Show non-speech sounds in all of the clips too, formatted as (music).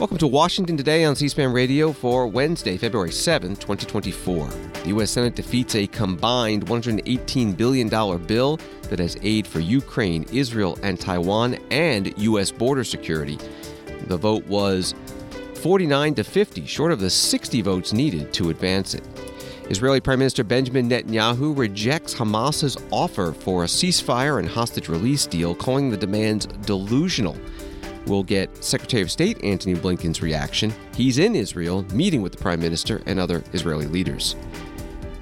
Welcome to Washington Today on C SPAN Radio for Wednesday, February 7, 2024. The U.S. Senate defeats a combined $118 billion bill that has aid for Ukraine, Israel, and Taiwan and U.S. border security. The vote was 49 to 50, short of the 60 votes needed to advance it. Israeli Prime Minister Benjamin Netanyahu rejects Hamas's offer for a ceasefire and hostage release deal, calling the demands delusional. We'll get Secretary of State Antony Blinken's reaction. He's in Israel, meeting with the Prime Minister and other Israeli leaders.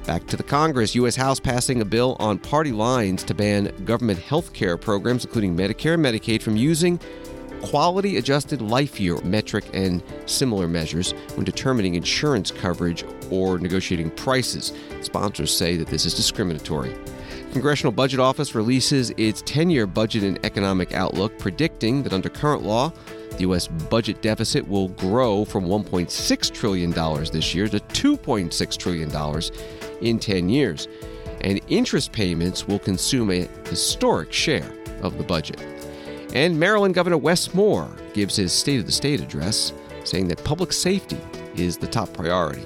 Back to the Congress, U.S. House passing a bill on party lines to ban government health care programs, including Medicare and Medicaid, from using quality adjusted life year metric and similar measures when determining insurance coverage or negotiating prices. Sponsors say that this is discriminatory. Congressional Budget Office releases its 10 year budget and economic outlook, predicting that under current law, the U.S. budget deficit will grow from $1.6 trillion this year to $2.6 trillion in 10 years. And interest payments will consume a historic share of the budget. And Maryland Governor Wes Moore gives his State of the State address, saying that public safety is the top priority.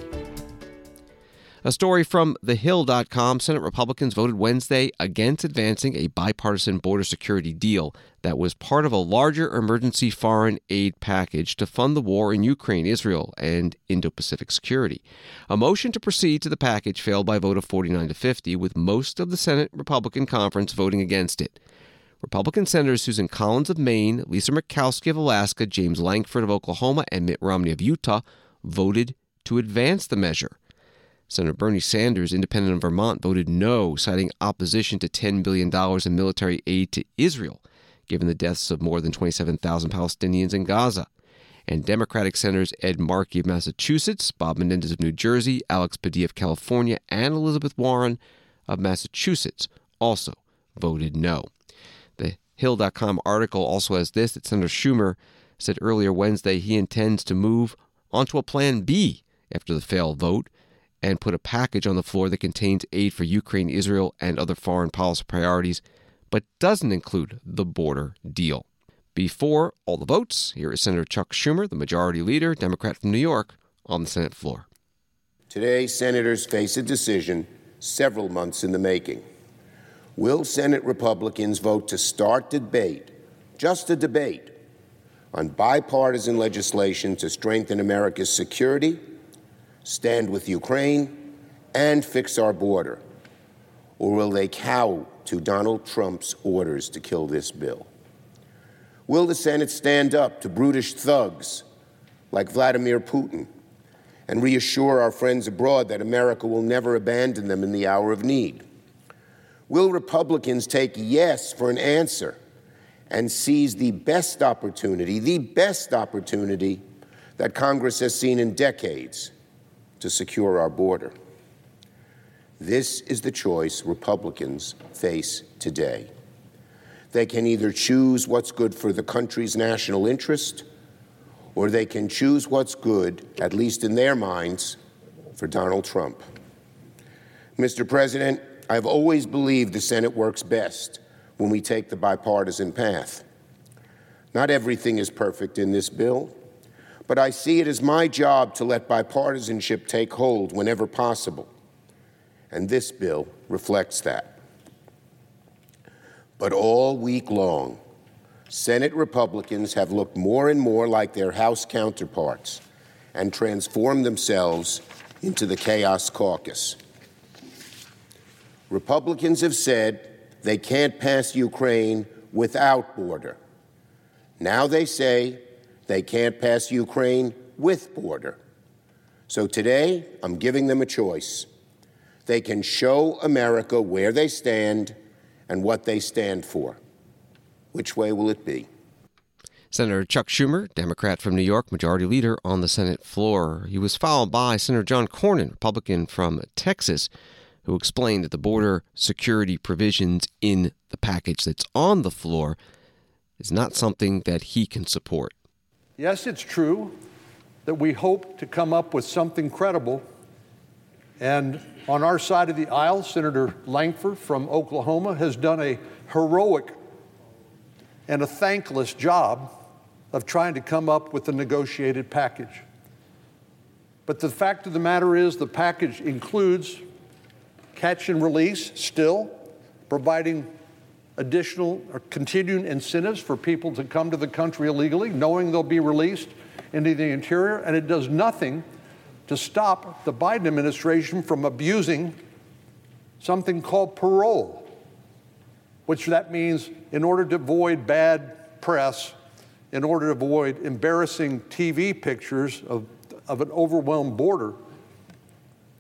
A story from TheHill.com Senate Republicans voted Wednesday against advancing a bipartisan border security deal that was part of a larger emergency foreign aid package to fund the war in Ukraine, Israel, and Indo Pacific security. A motion to proceed to the package failed by a vote of 49 to 50, with most of the Senate Republican conference voting against it. Republican Senators Susan Collins of Maine, Lisa Murkowski of Alaska, James Lankford of Oklahoma, and Mitt Romney of Utah voted to advance the measure. Senator Bernie Sanders, independent of Vermont, voted no, citing opposition to $10 billion in military aid to Israel, given the deaths of more than 27,000 Palestinians in Gaza. And Democratic Senators Ed Markey of Massachusetts, Bob Menendez of New Jersey, Alex Padilla of California, and Elizabeth Warren of Massachusetts also voted no. The Hill.com article also has this that Senator Schumer said earlier Wednesday he intends to move onto a plan B after the failed vote and put a package on the floor that contains aid for Ukraine, Israel, and other foreign policy priorities, but doesn't include the border deal. Before all the votes, here is Senator Chuck Schumer, the majority leader, Democrat from New York, on the Senate floor. Today, senators face a decision several months in the making. Will Senate Republicans vote to start debate, just a debate, on bipartisan legislation to strengthen America's security stand with Ukraine, and fix our border? Or will they cow to Donald Trump's orders to kill this bill? Will the Senate stand up to brutish thugs like Vladimir Putin and reassure our friends abroad that America will never abandon them in the hour of need? Will Republicans take yes for an answer and seize the best opportunity, the best opportunity that Congress has seen in decades to secure our border. This is the choice Republicans face today. They can either choose what's good for the country's national interest, or they can choose what's good, at least in their minds, for Donald Trump. Mr. President, I've always believed the Senate works best when we take the bipartisan path. Not everything is perfect in this bill, but I see it as my job to let bipartisanship take hold whenever possible. And this bill reflects that. But all week long, Senate Republicans have looked more and more like their House counterparts and transformed themselves into the Chaos Caucus. Republicans have said they can't pass Ukraine without border. Now they say they can't pass Ukraine with border. So today, I'm giving them a choice. They can show America where they stand and what they stand for. Which way will it be? Senator Chuck Schumer, Democrat from New York, Majority Leader on the Senate floor. He was followed by Senator John Cornyn, Republican from Texas, who explained that the border security provisions in the package that's on the floor is not something that he can support. Yes, it's true that we hope to come up with something credible. And on our side of the aisle, Senator Lankford from Oklahoma has done a heroic and a thankless job of trying to come up with a negotiated package. But the fact of the matter is, the package includes catch and release still, providing additional or continuing incentives for people to come to the country illegally, knowing they'll be released into the interior, and it does nothing to stop the Biden administration from abusing something called parole, which that means in order to avoid bad press, in order to avoid embarrassing TV pictures of, of an overwhelmed border,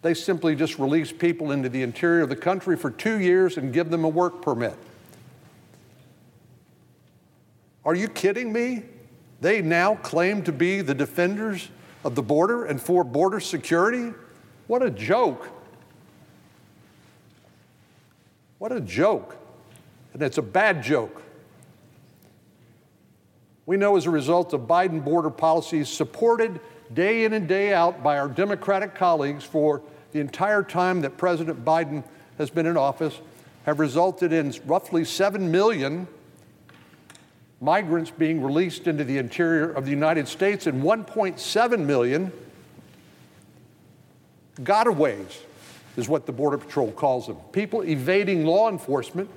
they simply just release people into the interior of the country for two years and give them a work permit. Are you kidding me? They now claim to be the defenders of the border and for border security? What a joke. What a joke. And it's a bad joke. We know as a result of Biden border policies supported day in and day out by our Democratic colleagues for the entire time that President Biden has been in office have resulted in roughly 7 million migrants being released into the interior of the United States and 1.7 million gotaways, is what the Border Patrol calls them. People evading law enforcement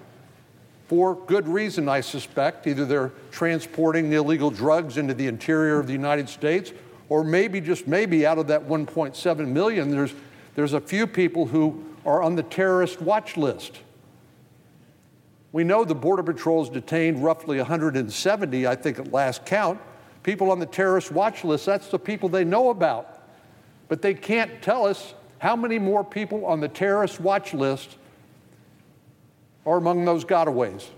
for good reason, I suspect. Either they're transporting illegal drugs into the interior of the United States, or maybe, just maybe, out of that 1.7 million, there's, there's a few people who are on the terrorist watch list. We know the Border Patrol's detained roughly 170, I think at last count, people on the terrorist watch list. That's the people they know about. But they can't tell us how many more people on the terrorist watch list are among those gotaways.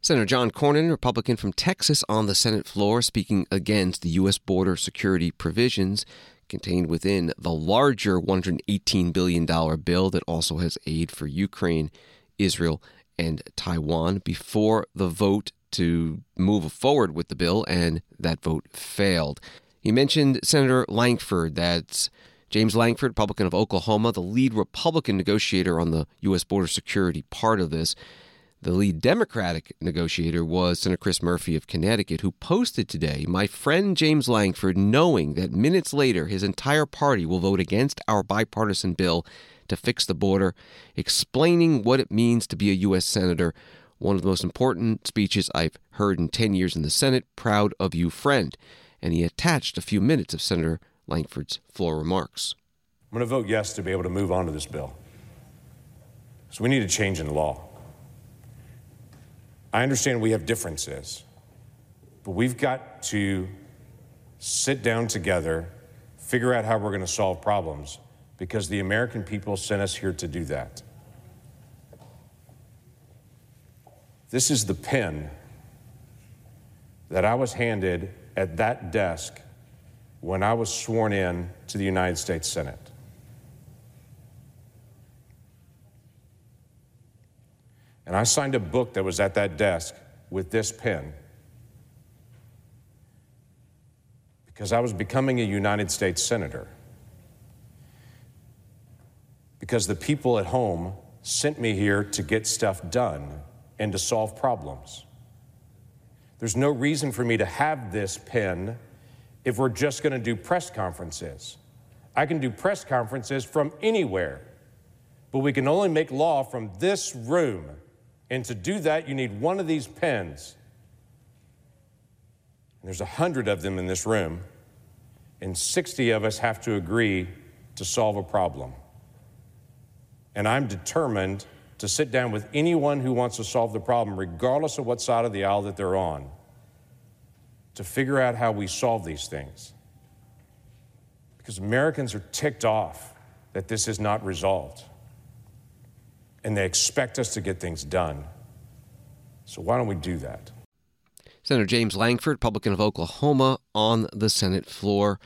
Senator John Cornyn, Republican from Texas, on the Senate floor speaking against the U.S. border security provisions contained within the larger $118 billion bill that also has aid for Ukraine, Israel, and Taiwan before the vote to move forward with the bill, and that vote failed. He mentioned Senator Lankford, that's James Lankford, Republican of Oklahoma, the lead Republican negotiator on the U.S. border security part of this. The lead Democratic negotiator was Senator Chris Murphy of Connecticut, who posted today My friend James Lankford, knowing that minutes later his entire party will vote against our bipartisan bill, to fix the border, explaining what it means to be a U.S. Senator. One of the most important speeches I've heard in 10 years in the Senate. Proud of you, friend. And he attached a few minutes of Senator Lankford's floor remarks. I'm going to vote yes to be able to move on to this bill. So we need a change in law. I understand we have differences, but we've got to sit down together, figure out how we're going to solve problems, because the American people sent us here to do that. This is the pen that I was handed at that desk when I was sworn in to the United States Senate. And I signed a book that was at that desk with this pen because I was becoming a United States Senator because the people at home sent me here to get stuff done and to solve problems. There's no reason for me to have this pen if we're just going to do press conferences. I can do press conferences from anywhere, but we can only make law from this room. And to do that, you need one of these pens. And there's a hundred of them in this room, and 60 of us have to agree to solve a problem and I'm determined to sit down with anyone who wants to solve the problem, regardless of what side of the aisle that they're on, to figure out how we solve these things. Because Americans are ticked off that this is not resolved, and they expect us to get things done. So, why don't we do that? Senator James Lankford, Republican of Oklahoma, on the Senate floor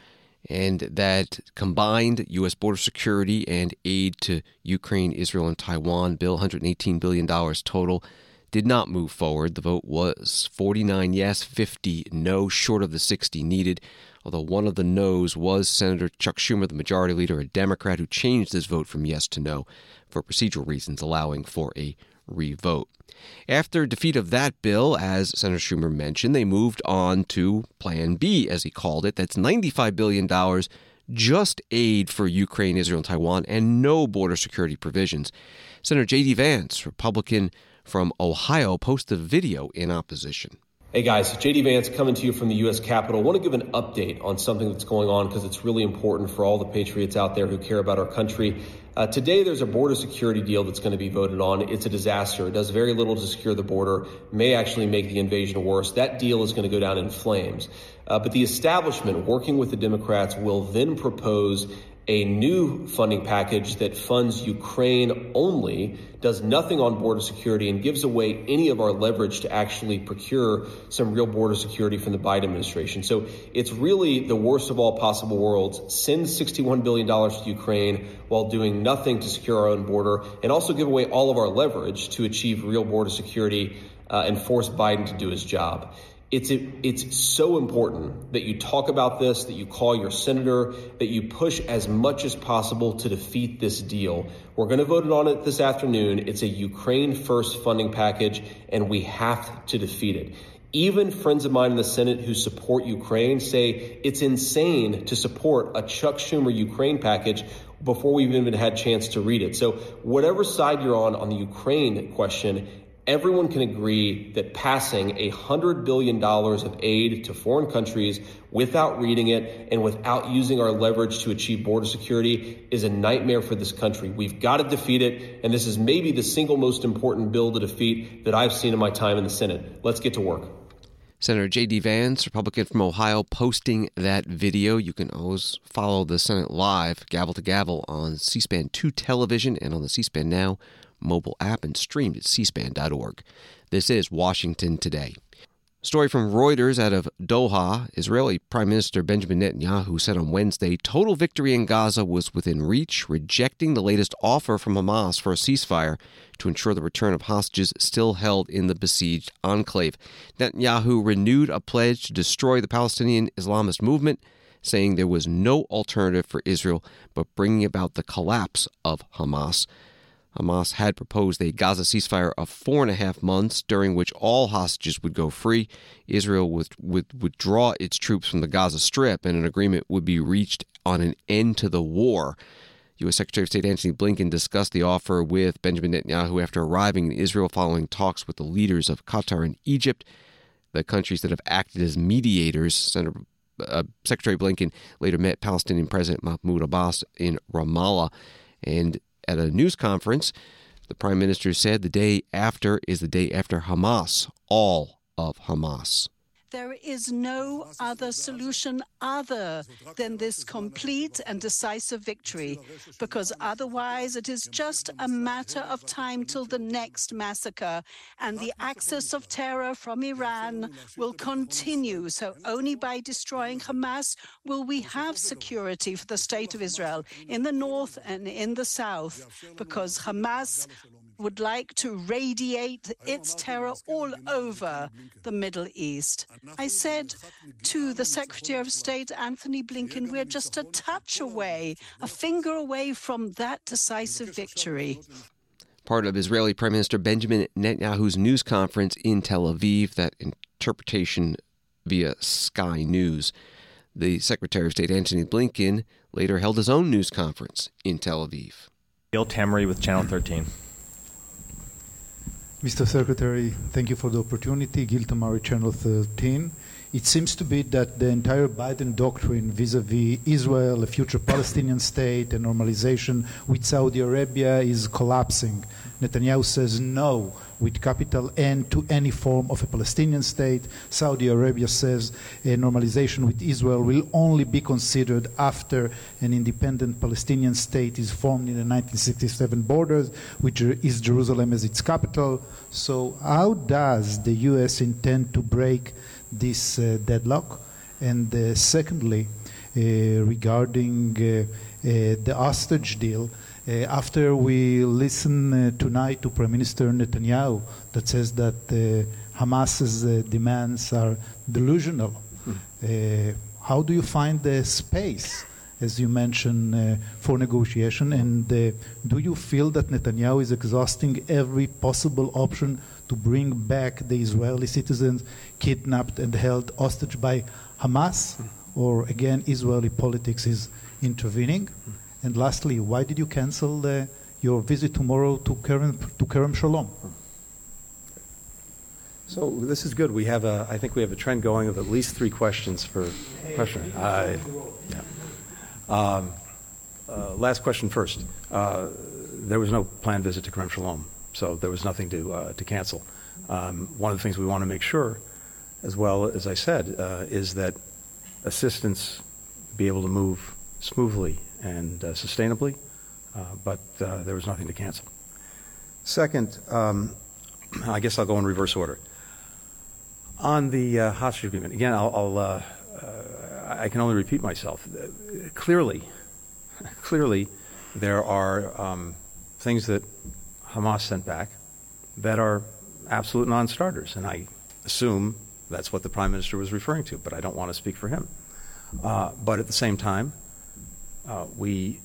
and that combined U.S. border security and aid to Ukraine, Israel, and Taiwan bill, $118 billion total, did not move forward. The vote was 49 yes, 50 no, short of the 60 needed. Although one of the no's was Senator Chuck Schumer, the majority leader, a Democrat, who changed his vote from yes to no for procedural reasons, allowing for a revote. After defeat of that bill, as Senator Schumer mentioned, they moved on to Plan B, as he called it. That's $95 billion, just aid for Ukraine, Israel, and Taiwan, and no border security provisions. Senator J.D. Vance, Republican from Ohio, posted a video in opposition. Hey guys, JD Vance coming to you from the U.S. Capitol. I want to give an update on something that's going on because it's really important for all the patriots out there who care about our country. Uh, today, there's a border security deal that's going to be voted on. It's a disaster. It does very little to secure the border, may actually make the invasion worse. That deal is going to go down in flames. Uh, but the establishment, working with the Democrats, will then propose a new funding package that funds Ukraine only, does nothing on border security, and gives away any of our leverage to actually procure some real border security from the Biden administration. So it's really the worst of all possible worlds. Send $61 billion to Ukraine while doing nothing to secure our own border, and also give away all of our leverage to achieve real border security uh, and force Biden to do his job. It's, it's so important that you talk about this, that you call your senator, that you push as much as possible to defeat this deal. We're going to vote on it this afternoon. It's a Ukraine first funding package, and we have to defeat it. Even friends of mine in the Senate who support Ukraine say it's insane to support a Chuck Schumer Ukraine package before we've even had a chance to read it. So whatever side you're on on the Ukraine question, everyone can agree that passing $100 billion of aid to foreign countries without reading it and without using our leverage to achieve border security is a nightmare for this country. We've got to defeat it, and this is maybe the single most important bill to defeat that I've seen in my time in the Senate. Let's get to work. Senator J.D. Vance, Republican from Ohio, posting that video. You can always follow the Senate live, gavel to gavel, on C SPAN 2 television and on the C SPAN Now mobile app and streamed at cspan.org. This is Washington Today. Story from Reuters out of Doha Israeli Prime Minister Benjamin Netanyahu said on Wednesday total victory in Gaza was within reach, rejecting the latest offer from Hamas for a ceasefire to ensure the return of hostages still held in the besieged enclave. Netanyahu renewed a pledge to destroy the Palestinian Islamist movement, saying there was no alternative for Israel but bringing about the collapse of Hamas. Hamas had proposed a Gaza ceasefire of four and a half months, during which all hostages would go free. Israel would, would withdraw its troops from the Gaza Strip, and an agreement would be reached on an end to the war. U.S. Secretary of State Antony Blinken discussed the offer with Benjamin Netanyahu after arriving in Israel following talks with the leaders of Qatar and Egypt, the countries that have acted as mediators. Senator, uh, Secretary Blinken later met Palestinian President Mahmoud Abbas in Ramallah. And at a news conference, the prime minister said the day after is the day after Hamas, all of Hamas. There is no other solution other than this complete and decisive victory, because otherwise it is just a matter of time till the next massacre, and the axis of terror from Iran will continue. So only by destroying Hamas will we have security for the state of Israel in the north and in the south, because Hamas would like to radiate its terror all over the Middle East. I said to the Secretary of State, Antony Blinken, we're just a touch away, a finger away from that decisive victory. Part of Israeli Prime Minister Benjamin Netanyahu's news conference in Tel Aviv, that interpretation via Sky News. The Secretary of State Antony Blinken later held his own news conference in Tel Aviv. Gil Tamary with Channel 13. Mr. Secretary, thank you for the opportunity. Gil Tamary, Channel 13. It seems to be that the entire Biden doctrine vis a vis Israel, a future Palestinian state, and normalization with Saudi Arabia is collapsing. Netanyahu says no with capital N to any form of a Palestinian state. Saudi Arabia says a normalization with Israel will only be considered after an independent Palestinian state is formed in the 1967 borders, which is Jerusalem as its capital. So, how does the U.S. intend to break this uh, deadlock? And uh, secondly, uh, regarding uh, uh, the hostage deal, after we listen uh, tonight to Prime Minister Netanyahu that says that uh, Hamas's demands are delusional, hmm. how do you find the space as you mentioned, uh, for negotiation? And uh, do you feel that Netanyahu is exhausting every possible option to bring back the Israeli citizens kidnapped and held hostage by Hamas? Or again, Israeli politics is intervening? And lastly, why did you cancel uh, your visit tomorrow to Kerem, to Kerem Shalom? So this is good. We have a, I think we have a trend going of at least three questions per question. Uh, yeah. um, uh, last question first. Uh, there was no planned visit to Kerem Shalom, so there was nothing to uh, to cancel. Um, one of the things we want to make sure, as well as I said, uh, is that assistance be able to move smoothly and uh, sustainably, but there was nothing to cancel. Second, um, (clears throat) I guess I'll go in reverse order. On the uh, hostage agreement, again, I'll, I'll uh, uh, I can only repeat myself. Clearly, (laughs) clearly, there are um, things that Hamas sent back that are absolute non-starters, and I assume that's what the prime minister was referring to. But I don't want to speak for him. Uh, but at the same time, uh, we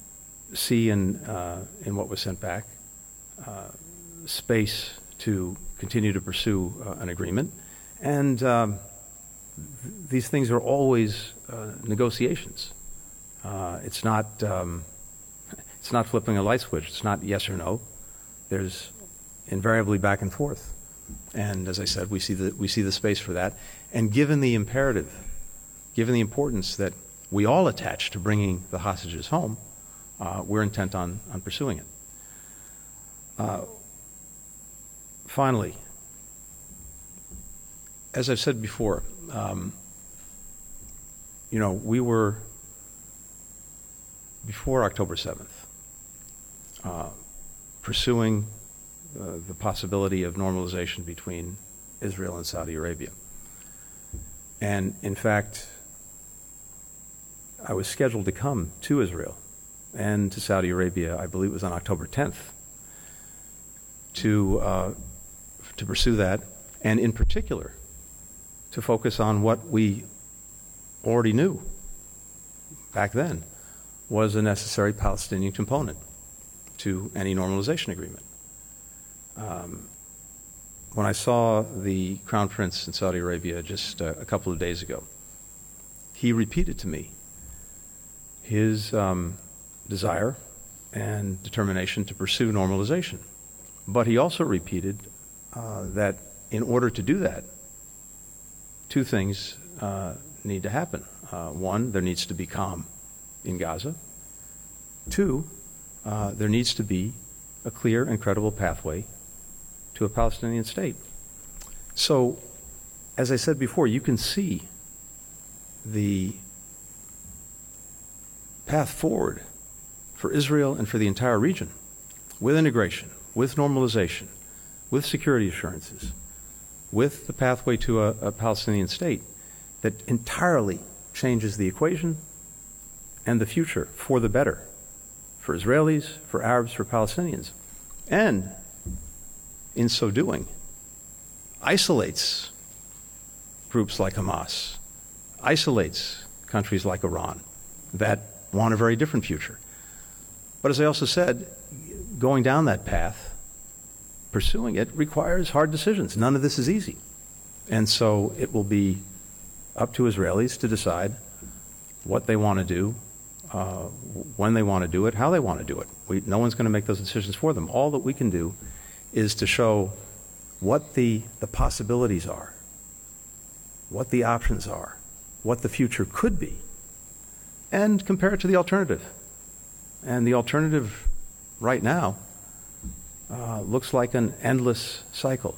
see in uh, in what was sent back space to continue to pursue an agreement and um, th- these things are always uh, negotiations. Uh, it's not um, it's not flipping a light switch. It's not yes or no. There's invariably back and forth. And as I said, we see the we see the space for that. And given the imperative, given the importance that we all attach to bringing the hostages home, uh, we're intent on on pursuing it. Uh, finally, as I've said before, um, you know, we were before October 7th uh, pursuing uh, the possibility of normalization between Israel and Saudi Arabia. And in fact, I was scheduled to come to Israel and to Saudi Arabia, I believe it was on October 10th, to, uh, to pursue that, and in particular, to focus on what we already knew back then was a necessary Palestinian component to any normalization agreement. Um, when I saw the Crown Prince in Saudi Arabia just uh, a couple of days ago, he repeated to me his um, desire and determination to pursue normalization. But he also repeated uh, that in order to do that, two things uh, need to happen. Uh, one, there needs to be calm in Gaza. Two, uh, there needs to be a clear and credible pathway to a Palestinian state. So, as I said before, you can see the path forward for Israel and for the entire region with integration, with normalization, with security assurances with the pathway to a, a Palestinian state that entirely changes the equation and the future for the better for Israelis, for Arabs, for Palestinians. And in so doing, isolates groups like Hamas, isolates countries like Iran that want a very different future. But as I also said, going down that path pursuing it requires hard decisions. None of this is easy. And so it will be up to Israelis to decide what they want to do, uh, when they want to do it, how they want to do it. We, no one's going to make those decisions for them. All that we can do is to show what the, the possibilities are, what the options are, what the future could be, and compare it to the alternative. And the alternative right now uh, looks like an endless cycle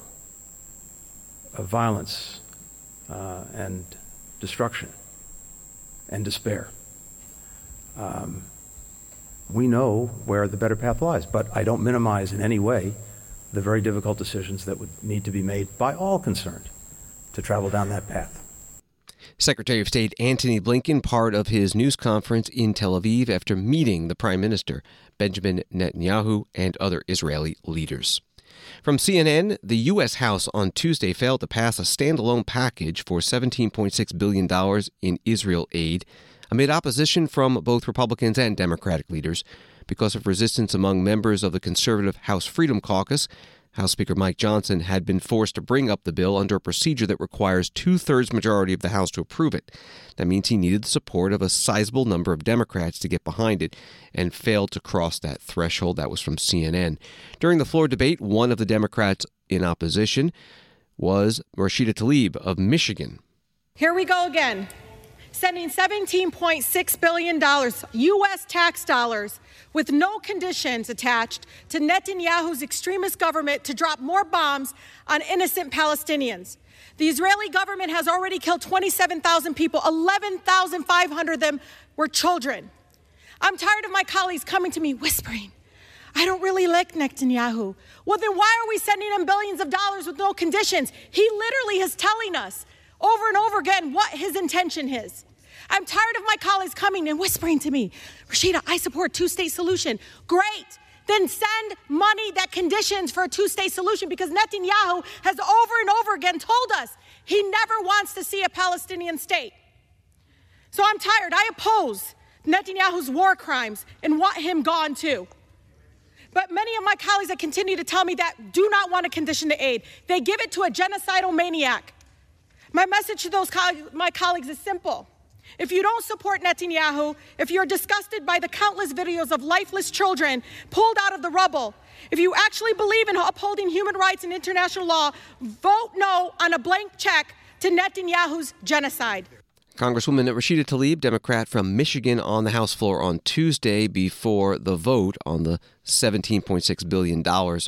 of violence uh, and destruction and despair. Um, we know where the better path lies, but I don't minimize in any way the very difficult decisions that would need to be made by all concerned to travel down that path. Secretary of State Antony Blinken, part of his news conference in Tel Aviv after meeting the Prime Minister, Benjamin Netanyahu, and other Israeli leaders. From CNN, the U.S. House on Tuesday failed to pass a standalone package for $17.6 billion in Israel aid. amid opposition from both Republicans and Democratic leaders because of resistance among members of the conservative House Freedom Caucus. House Speaker Mike Johnson had been forced to bring up the bill under a procedure that requires two thirds majority of the House to approve it. That means he needed the support of a sizable number of Democrats to get behind it and failed to cross that threshold. That was from CNN. During the floor debate, one of the Democrats in opposition was Rashida Tlaib of Michigan. Here we go again sending $17.6 billion U.S. tax dollars with no conditions attached to Netanyahu's extremist government to drop more bombs on innocent Palestinians. The Israeli government has already killed 27,000 people, 11,500 of them were children. I'm tired of my colleagues coming to me whispering, I don't really like Netanyahu. Well, then why are we sending him billions of dollars with no conditions? He literally is telling us over and over again what his intention is. I'm tired of my colleagues coming and whispering to me, Rashida, I support two state solution. Great. Then send money that conditions for a two state solution because Netanyahu has over and over again told us he never wants to see a Palestinian state. So I'm tired. I oppose Netanyahu's war crimes and want him gone too. But many of my colleagues that continue to tell me that do not want to condition the aid. They give it to a genocidal maniac. My message to those co- my colleagues is simple. If you don't support Netanyahu, if you're disgusted by the countless videos of lifeless children pulled out of the rubble, if you actually believe in upholding human rights and international law, vote no on a blank check to Netanyahu's genocide. Congresswoman Rashida Tlaib, Democrat from Michigan, on the House floor on Tuesday before the vote on the $17.6 billion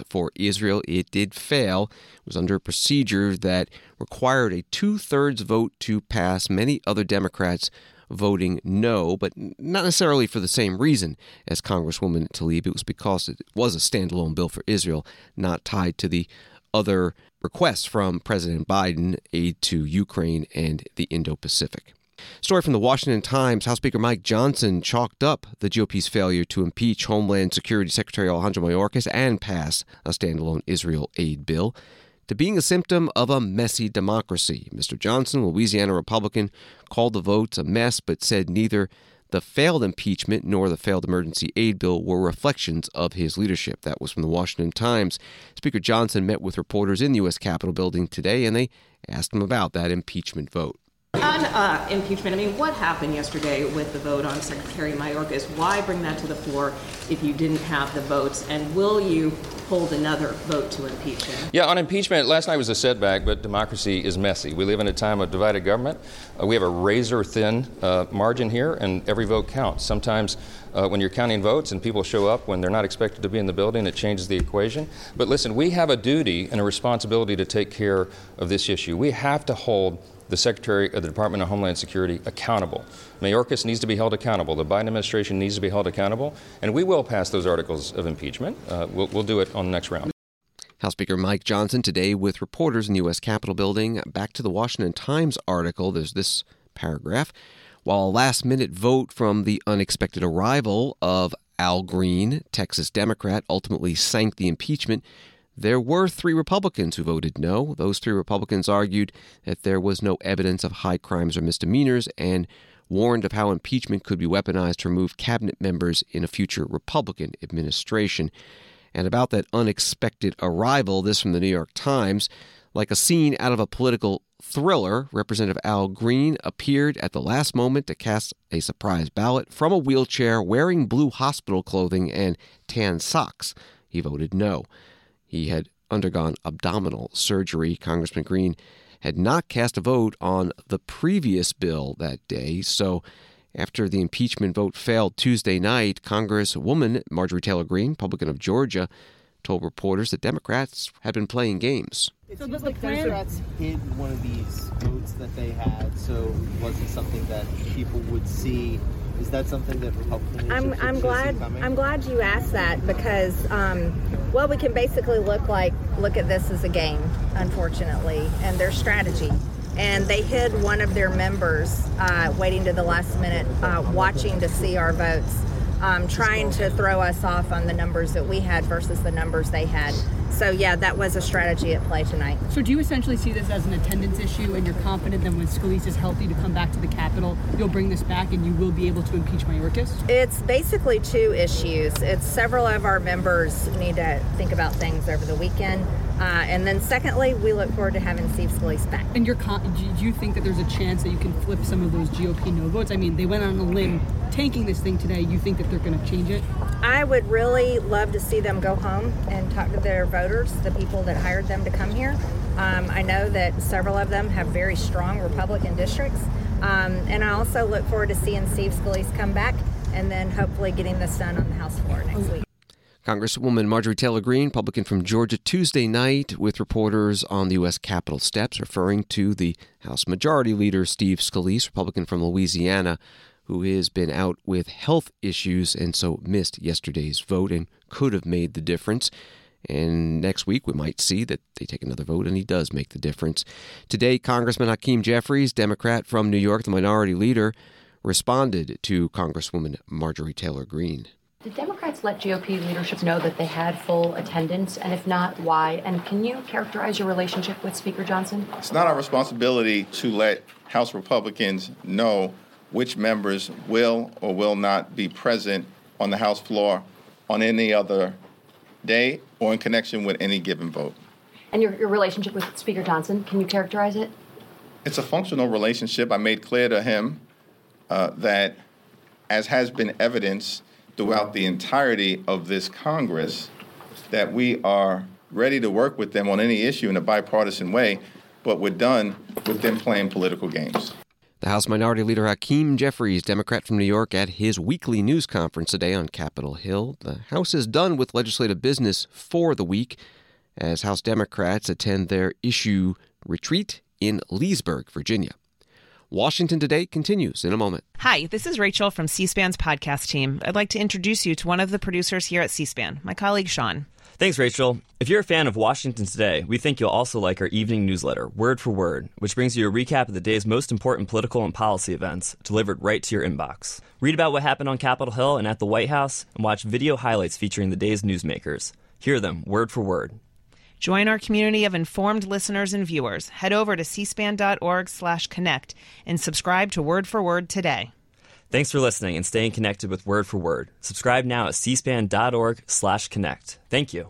for Israel. It did fail. It was under a procedure that required a two thirds vote to pass. Many other Democrats voting no, but not necessarily for the same reason as Congresswoman Tlaib. It was because it was a standalone bill for Israel, not tied to the other requests from President Biden aid to Ukraine and the Indo Pacific. Story from the Washington Times House Speaker Mike Johnson chalked up the GOP's failure to impeach Homeland Security Secretary Alejandro Mayorkas and pass a standalone Israel aid bill to being a symptom of a messy democracy. Mr. Johnson, Louisiana Republican, called the votes a mess but said neither the failed impeachment nor the failed emergency aid bill were reflections of his leadership. That was from the Washington Times. Speaker Johnson met with reporters in the U.S. Capitol building today and they asked him about that impeachment vote. On uh, impeachment, I mean, what happened yesterday with the vote on Secretary Mayorkas? Why bring that to the floor if you didn't have the votes? And will you hold another vote to impeach him? Yeah, on impeachment, last night was a setback, but democracy is messy. We live in a time of divided government. Uh, we have a razor thin uh, margin here, and every vote counts. Sometimes uh, when you're counting votes and people show up when they're not expected to be in the building, it changes the equation. But listen, we have a duty and a responsibility to take care of this issue. We have to hold the Secretary of the Department of Homeland Security accountable. Mayorkas needs to be held accountable. The Biden administration needs to be held accountable. And we will pass those articles of impeachment. Uh, we'll, we'll do it on the next round. House Speaker Mike Johnson today with reporters in the U.S. Capitol building. Back to the Washington Times article, there's this paragraph. While a last minute vote from the unexpected arrival of Al Green, Texas Democrat, ultimately sank the impeachment, there were three Republicans who voted no. Those three Republicans argued that there was no evidence of high crimes or misdemeanors and warned of how impeachment could be weaponized to remove cabinet members in a future Republican administration. And about that unexpected arrival, this from the New York Times, like a scene out of a political thriller, Representative Al Green appeared at the last moment to cast a surprise ballot from a wheelchair wearing blue hospital clothing and tan socks. He voted no. He had undergone abdominal surgery. Congressman Green had not cast a vote on the previous bill that day. So, after the impeachment vote failed Tuesday night, Congresswoman Marjorie Taylor Greene, Republican of Georgia, told reporters that Democrats had been playing games. It seems like Democrats hid one of these votes that they had, so it wasn't something that people would see is that something that Republicans? I'm I'm glad I'm glad you asked that because um, well we can basically look like look at this as a game, unfortunately, and their strategy. And they hid one of their members, uh, waiting to the last minute, uh, watching to see our votes, um, trying to throw us off on the numbers that we had versus the numbers they had. so, yeah, that was a strategy at play tonight. So, do you essentially see this as an attendance issue, and you're confident that when Scalise is healthy to come back to the Capitol, you'll bring this back and you will be able to impeach Mayorkas? It's basically two issues. It's several of our members need to think about things over the weekend. Uh, and then, secondly, we look forward to having Steve Scalise back. And you're con- do you think that there's a chance that you can flip some of those GOP no votes? I mean, they went on a limb tanking this thing today. You think that they're going to change it? I would really love to see them go home and talk to their voters, the people that hired them to come here. Um, I know that several of them have very strong Republican districts. Um, and I also look forward to seeing Steve Scalise come back and then hopefully getting this done on the House floor next week. Congresswoman Marjorie Taylor Greene, Republican from Georgia, Tuesday night with reporters on the U.S. Capitol steps, referring to the House Majority Leader Steve Scalise, Republican from Louisiana, who has been out with health issues and so missed yesterday's vote and could have made the difference. And next week, we might see that they take another vote and he does make the difference. Today, Congressman Hakeem Jeffries, Democrat from New York, the minority leader, responded to Congresswoman Marjorie Taylor Greene. Did Democrats let GOP leadership know that they had full attendance? And if not, why? And can you characterize your relationship with Speaker Johnson? It's not our responsibility to let House Republicans know which members will or will not be present on the House floor on any other day or in connection with any given vote. And your, your relationship with Speaker Johnson, can you characterize it? It's a functional relationship. I made clear to him uh, that, as has been evidenced throughout the entirety of this Congress, that we are ready to work with them on any issue in a bipartisan way, but we're done with them playing political games. The House Minority Leader Hakeem Jeffries, Democrat from New York, at his weekly news conference today on Capitol Hill. The House is done with legislative business for the week as House Democrats attend their issue retreat in Leesburg, Virginia. Washington Today continues in a moment. Hi, this is Rachel from C SPAN's podcast team. I'd like to introduce you to one of the producers here at C SPAN, my colleague Sean. Thanks, Rachel. If you're a fan of Washington Today, we think you'll also like our evening newsletter, Word for Word, which brings you a recap of the day's most important political and policy events delivered right to your inbox. Read about what happened on Capitol Hill and at the White House, and watch video highlights featuring the day's newsmakers. Hear them word for word. Join our community of informed listeners and viewers. Head over to cspan.org/connect and subscribe to Word for Word today. Thanks for listening and staying connected with Word for Word. Subscribe now at cspan.org/connect. Thank you.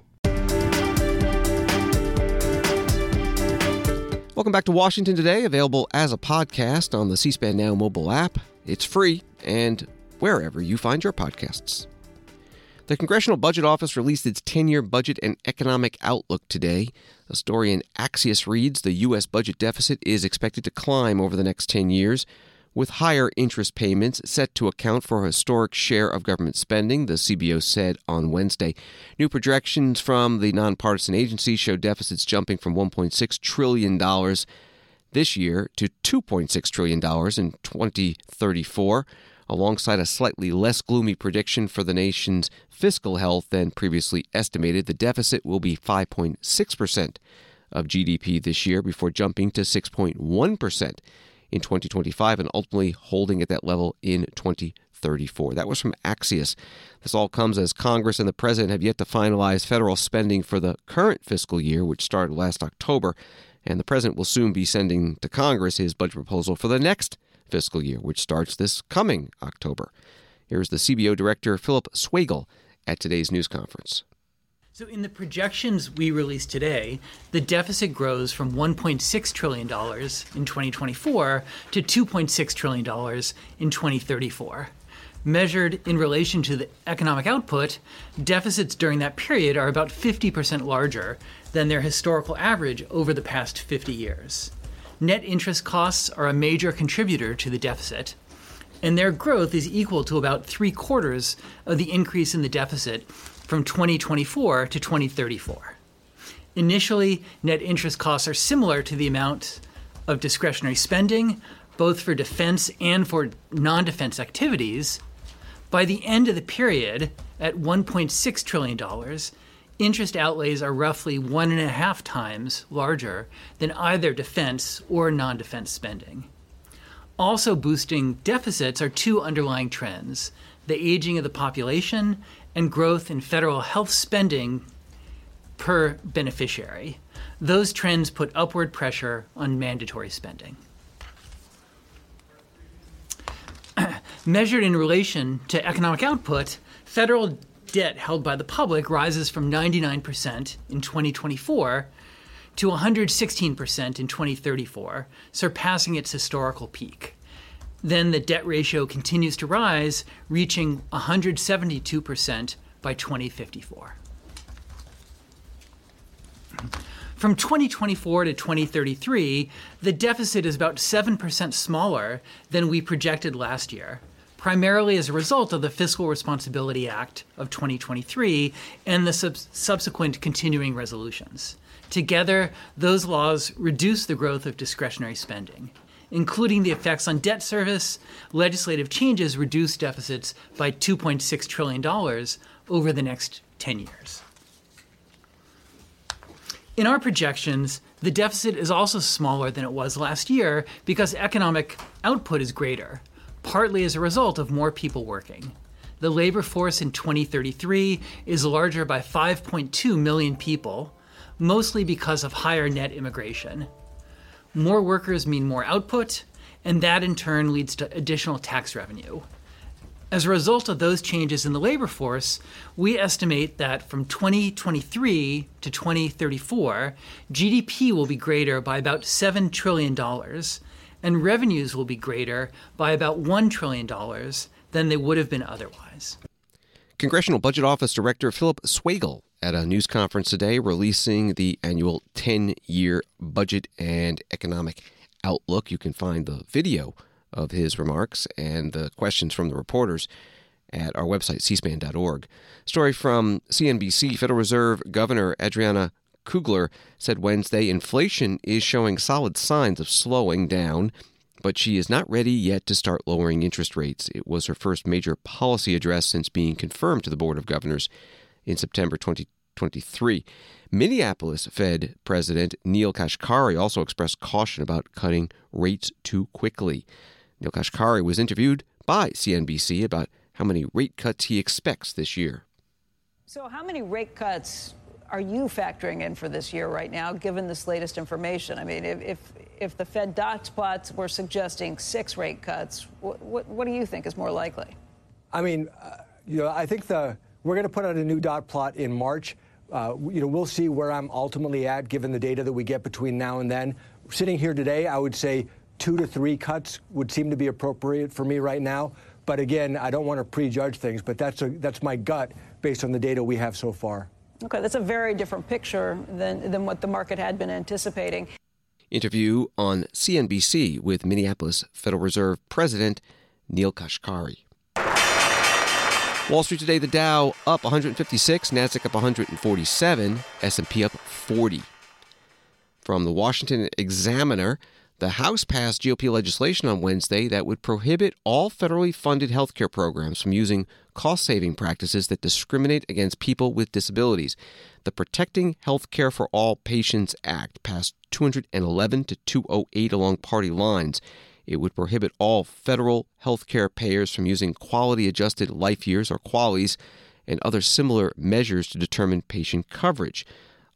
Welcome back to Washington Today, available as a podcast on the C SPAN Now mobile app. It's free and wherever you find your podcasts. The Congressional Budget Office released its 10 year budget and economic outlook today. A story in Axios reads the U.S. budget deficit is expected to climb over the next 10 years, with higher interest payments set to account for a historic share of government spending, the CBO said on Wednesday. New projections from the nonpartisan agency show deficits jumping from $1.6 trillion this year to $2.6 trillion in 2034, alongside a slightly less gloomy prediction for the nation's fiscal health than previously estimated. The deficit will be 5.6% of GDP this year before jumping to 6.1% in 2025 and ultimately holding at that level in 2034. That was from Axios. This all comes as Congress and the President have yet to finalize federal spending for the current fiscal year, which started last October, and the President will soon be sending to Congress his budget proposal for the next fiscal year, which starts this coming October. Here's the CBO Director, Philip Swagel, at today's news conference. So, in the projections we released today, the deficit grows from $1.6 trillion in 2024 to $2.6 trillion in 2034. Measured in relation to the economic output, deficits during that period are about 50% larger than their historical average over the past 50 years. Net interest costs are a major contributor to the deficit, and their growth is equal to about three quarters of the increase in the deficit from 2024 to 2034. Initially, net interest costs are similar to the amount of discretionary spending, both for defense and for non defense activities. By the end of the period, at $1.6 trillion, interest outlays are roughly one and a half times larger than either defense or non defense spending. Also boosting deficits are two underlying trends the aging of the population and growth in federal health spending per beneficiary. Those trends put upward pressure on mandatory spending. (clears throat) Measured in relation to economic output, federal debt held by the public rises from 99% in 2024 to 116% in 2034, surpassing its historical peak. Then the debt ratio continues to rise, reaching 172% by 2054. From 2024 to 2033, the deficit is about 7% smaller than we projected last year, primarily as a result of the Fiscal Responsibility Act of 2023 and the sub- subsequent continuing resolutions. Together, those laws reduce the growth of discretionary spending. Including the effects on debt service, legislative changes reduce deficits by $2.6 trillion over the next 10 years. In our projections, the deficit is also smaller than it was last year because economic output is greater, partly as a result of more people working. The labor force in 2033 is larger by 5.2 million people, mostly because of higher net immigration. More workers mean more output, and that in turn leads to additional tax revenue. As a result of those changes in the labor force, we estimate that from 2023 to 2034, GDP will be greater by about $7 trillion, and revenues will be greater by about $1 trillion than they would have been otherwise. Congressional Budget Office Director Philip Swagel at a news conference today releasing the annual 10 year budget and economic outlook. You can find the video of his remarks and the questions from the reporters at our website, cspan.org. Story from CNBC Federal Reserve Governor Adriana Kugler said Wednesday inflation is showing solid signs of slowing down, but she is not ready yet to start lowering interest rates. It was her first major policy address since being confirmed to the Board of Governors in September 2023. Minneapolis Fed President Neel Kashkari also expressed caution about cutting rates too quickly. Neel Kashkari was interviewed by CNBC about how many rate cuts he expects this year. So, how many rate cuts are you factoring in for this year right now, given this latest information? I mean, if if, if the Fed dot spots were suggesting six rate cuts, what, what, what do you think is more likely? I mean, uh, you know, I think the we're going to put out a new dot plot in March. Uh, you know, we'll see where I'm ultimately at, given the data that we get between now and then. Sitting here today, I would say two to three cuts would seem to be appropriate for me right now. But again, I don't want to prejudge things, but that's, a, that's my gut based on the data we have so far. Okay, that's a very different picture than, than what the market had been anticipating. Interview on CNBC with Minneapolis Federal Reserve President Neel Kashkari. Wall Street today, the Dow up 156, Nasdaq up 147, S&P up 40. From the Washington Examiner, the House passed GOP legislation on Wednesday that would prohibit all federally funded healthcare programs from using cost saving practices that discriminate against people with disabilities. The Protecting Healthcare for All Patients Act passed 211 to 208 along party lines. It would prohibit all federal healthcare payers from using quality adjusted life years or QALYs and other similar measures to determine patient coverage.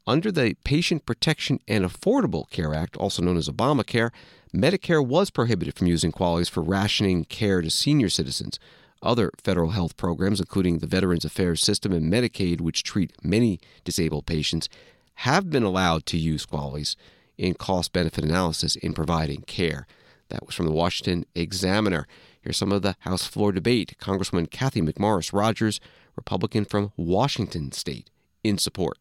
Under the Patient Protection and Affordable Care Act, also known as Obamacare, Medicare was prohibited from using QALYs for rationing care to senior citizens. Other federal health programs, including the Veterans Affairs System and Medicaid, which treat many disabled patients, have been allowed to use QALYs in cost benefit analysis in providing care. That was from the Washington Examiner. Here's some of the House floor debate. Congresswoman Cathy McMorris Rodgers, Republican from Washington State, in support.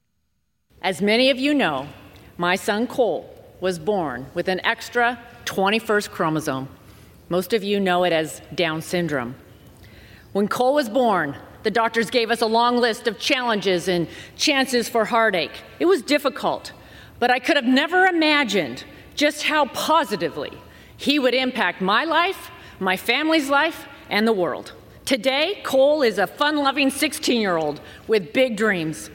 As many of you know, my son Cole was born with an extra 21st chromosome. Most of you know it as Down syndrome. When Cole was born, the doctors gave us a long list of challenges and chances for heartache. It was difficult, but I could have never imagined just how positively he would impact my life, my family's life, and the world. Today, Cole is a fun loving 16 year old with big dreams.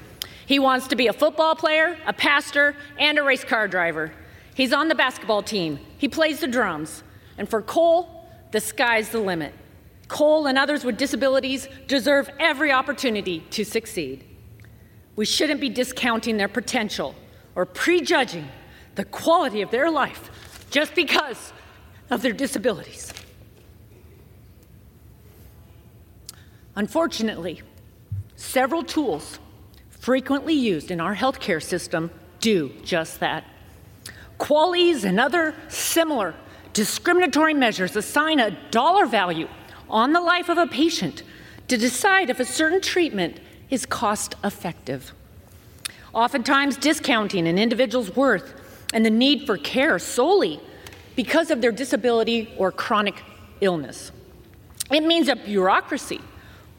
He wants to be a football player, a pastor, and a race car driver. He's on the basketball team. He plays the drums. And for Cole, the sky's the limit. Cole and others with disabilities deserve every opportunity to succeed. We shouldn't be discounting their potential or prejudging the quality of their life just because of their disabilities. Unfortunately, several tools frequently used in our healthcare system do just that. QALYs and other similar discriminatory measures assign a dollar value on the life of a patient to decide if a certain treatment is cost effective. Oftentimes, discounting an individual's worth and the need for care solely because of their disability or chronic illness. It means that bureaucracy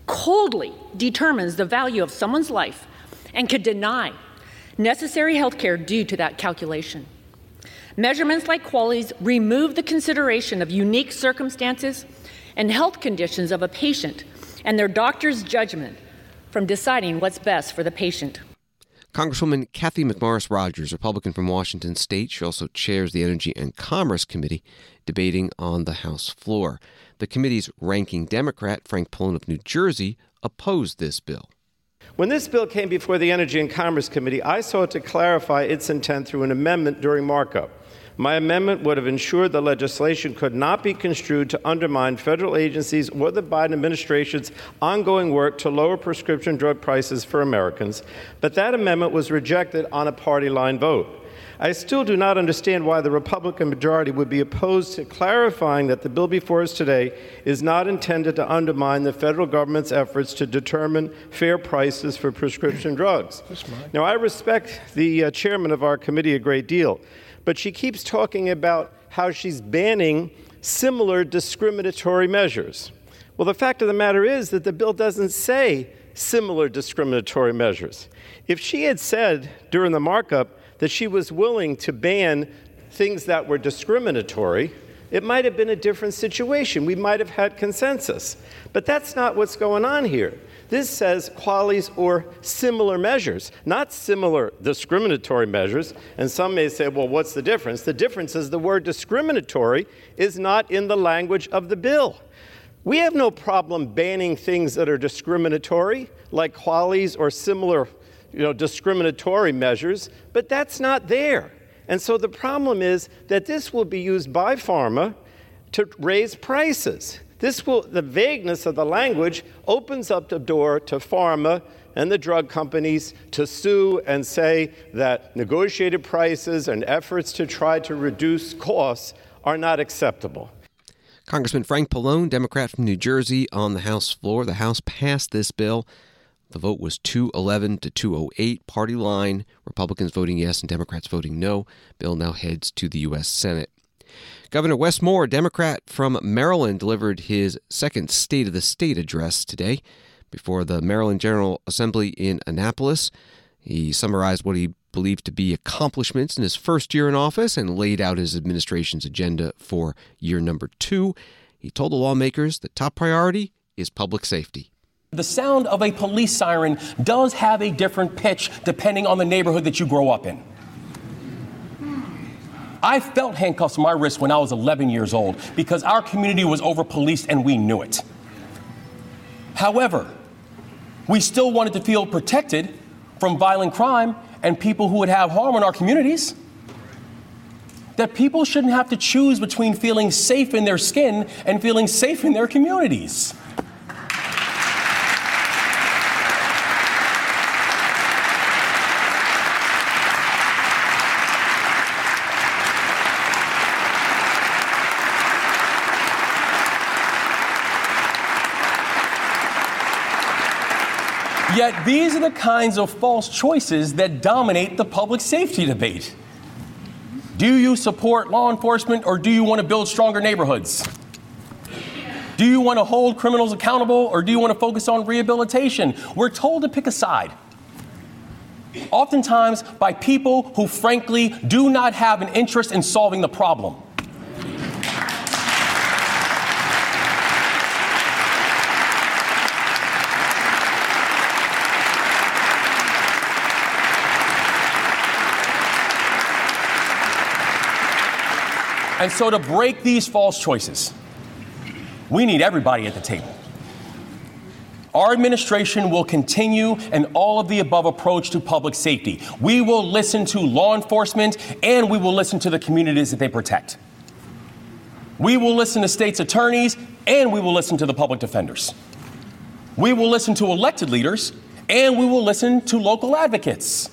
coldly determines the value of someone's life and could deny necessary health care due to that calculation. Measurements like QALYs remove the consideration of unique circumstances and health conditions of a patient and their doctor's judgment from deciding what's best for the patient. Congresswoman Cathy McMorris Rodgers, Republican from Washington State, she also chairs the Energy and Commerce Committee, debating on the House floor. The committee's ranking Democrat, Frank Pallone of New Jersey, opposed this bill. When this bill came before the Energy and Commerce Committee, I sought to clarify its intent through an amendment during markup. My amendment would have ensured the legislation could not be construed to undermine federal agencies or the Biden administration's ongoing work to lower prescription drug prices for Americans, but that amendment was rejected on a party line vote. I still do not understand why the Republican majority would be opposed to clarifying that the bill before us today is not intended to undermine the federal government's efforts to determine fair prices for prescription drugs. Now, I respect the uh, chairman of our committee a great deal, but she keeps talking about how she's banning similar discriminatory measures. Well, the fact of the matter is that the bill doesn't say similar discriminatory measures. If she had said during the markup, that she was willing to ban things that were discriminatory, it might have been a different situation. We might have had consensus. But that's not what's going on here. This says QALYs or similar measures, not similar discriminatory measures. And some may say, well, what's the difference? The difference is the word discriminatory is not in the language of the bill. We have no problem banning things that are discriminatory, like QALYs or similar you know, discriminatory measures, but that's not there. And so the problem is that this will be used by pharma to raise prices. This will, the vagueness of the language opens up the door to pharma and the drug companies to sue and say that negotiated prices and efforts to try to reduce costs are not acceptable. Congressman Frank Pallone, Democrat from New Jersey, on the House floor. The House passed this bill the vote was 211 to 208, party line. Republicans voting yes and Democrats voting no. Bill now heads to the U.S. Senate. Governor Wes Moore, Democrat from Maryland, delivered his second State of the State address today before the Maryland General Assembly in Annapolis. He summarized what he believed to be accomplishments in his first year in office and laid out his administration's agenda for year number two. He told the lawmakers the top priority is public safety. The sound of a police siren does have a different pitch depending on the neighborhood that you grow up in. I felt handcuffs on my wrist when I was 11 years old because our community was over policed and we knew it. However, we still wanted to feel protected from violent crime and people who would have harm in our communities. That people shouldn't have to choose between feeling safe in their skin and feeling safe in their communities. Yet these are the kinds of false choices that dominate the public safety debate. Do you support law enforcement or do you want to build stronger neighborhoods? Do you want to hold criminals accountable or do you want to focus on rehabilitation? We're told to pick a side. Oftentimes by people who, frankly, do not have an interest in solving the problem. And so, to break these false choices, we need everybody at the table. Our administration will continue an all of the above approach to public safety. We will listen to law enforcement and we will listen to the communities that they protect. We will listen to states' attorneys and we will listen to the public defenders. We will listen to elected leaders and we will listen to local advocates.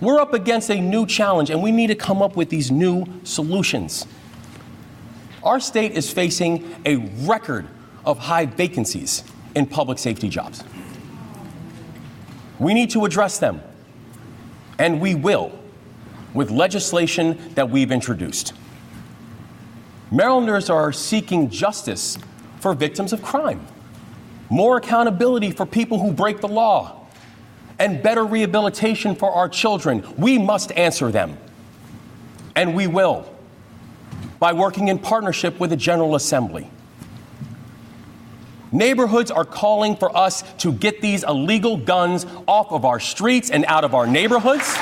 We're up against a new challenge and we need to come up with these new solutions. Our state is facing a record of high vacancies in public safety jobs. We need to address them, and we will with legislation that we've introduced. Marylanders are seeking justice for victims of crime, more accountability for people who break the law, and better rehabilitation for our children. We must answer them, and we will by working in partnership with the General Assembly. Neighborhoods are calling for us to get these illegal guns off of our streets and out of our neighborhoods.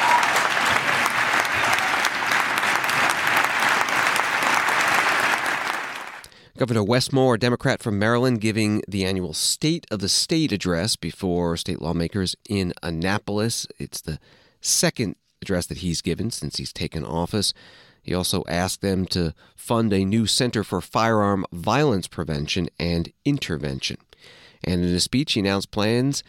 Governor Wes Moore, a Democrat from Maryland, giving the annual State of the State address before state lawmakers in Annapolis. It's the second address that he's given since he's taken office. He also asked them to fund a new Center for Firearm Violence Prevention and Intervention. And in a speech, he announced plans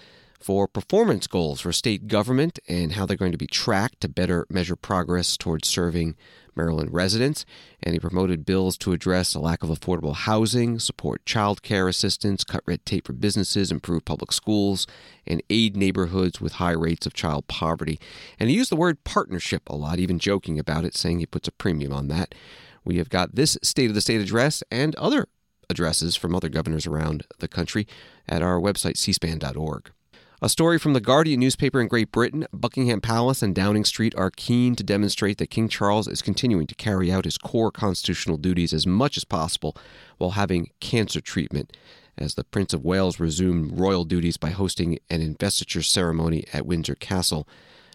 for performance goals for state government and how they're going to be tracked to better measure progress towards serving Maryland residents, and he promoted bills to address a lack of affordable housing, support child care assistance, cut red tape for businesses, improve public schools, and aid neighborhoods with high rates of child poverty. And he used the word partnership a lot, even joking about it, saying he puts a premium on that. We have got this State of the State address and other addresses from other governors around the country at our website, cspan.org. A story from the Guardian newspaper in Great Britain Buckingham Palace and Downing Street are keen to demonstrate that King Charles is continuing to carry out his core constitutional duties as much as possible while having cancer treatment, as the Prince of Wales resumed royal duties by hosting an investiture ceremony at Windsor Castle.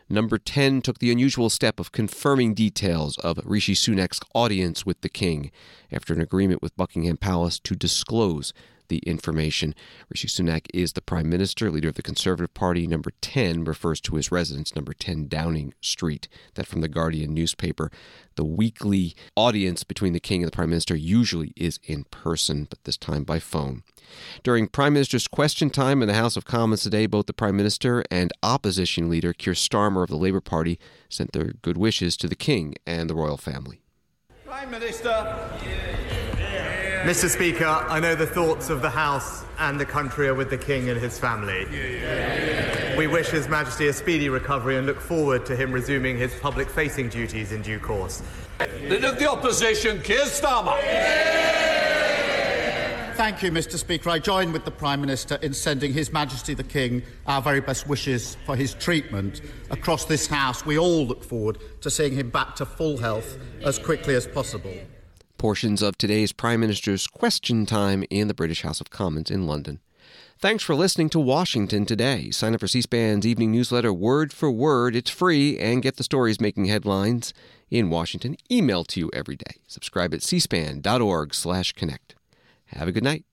Number 10 took the unusual step of confirming details of Rishi Sunak's audience with the king after an agreement with Buckingham Palace to disclose the information. Rishi Sunak is the Prime Minister, leader of the Conservative Party. Number 10 refers to his residence, number 10 Downing Street. That from the Guardian newspaper. The weekly audience between the King and the Prime Minister usually is in person, but this time by phone. During Prime Minister's question time in the House of Commons today, both the Prime Minister and opposition leader Keir Starmer of the Labour Party sent their good wishes to the King and the royal family. Prime Minister. Mr. Speaker, I know the thoughts of the House and the country are with the King and his family. We wish His Majesty a speedy recovery and look forward to him resuming his public facing duties in due course. Leader of the Opposition, Keir Starmer. Thank you, Mr. Speaker. I join with the Prime Minister in sending His Majesty the King our very best wishes for his treatment. Across this House, we all look forward to seeing him back to full health as quickly as possible portions of today's Prime Minister's question time in the British House of Commons in London. Thanks for listening to Washington Today. Sign up for C-SPAN's evening newsletter word for word. It's free and get the stories making headlines in Washington emailed to you every day. Subscribe at cspan.org slash connect. Have a good night.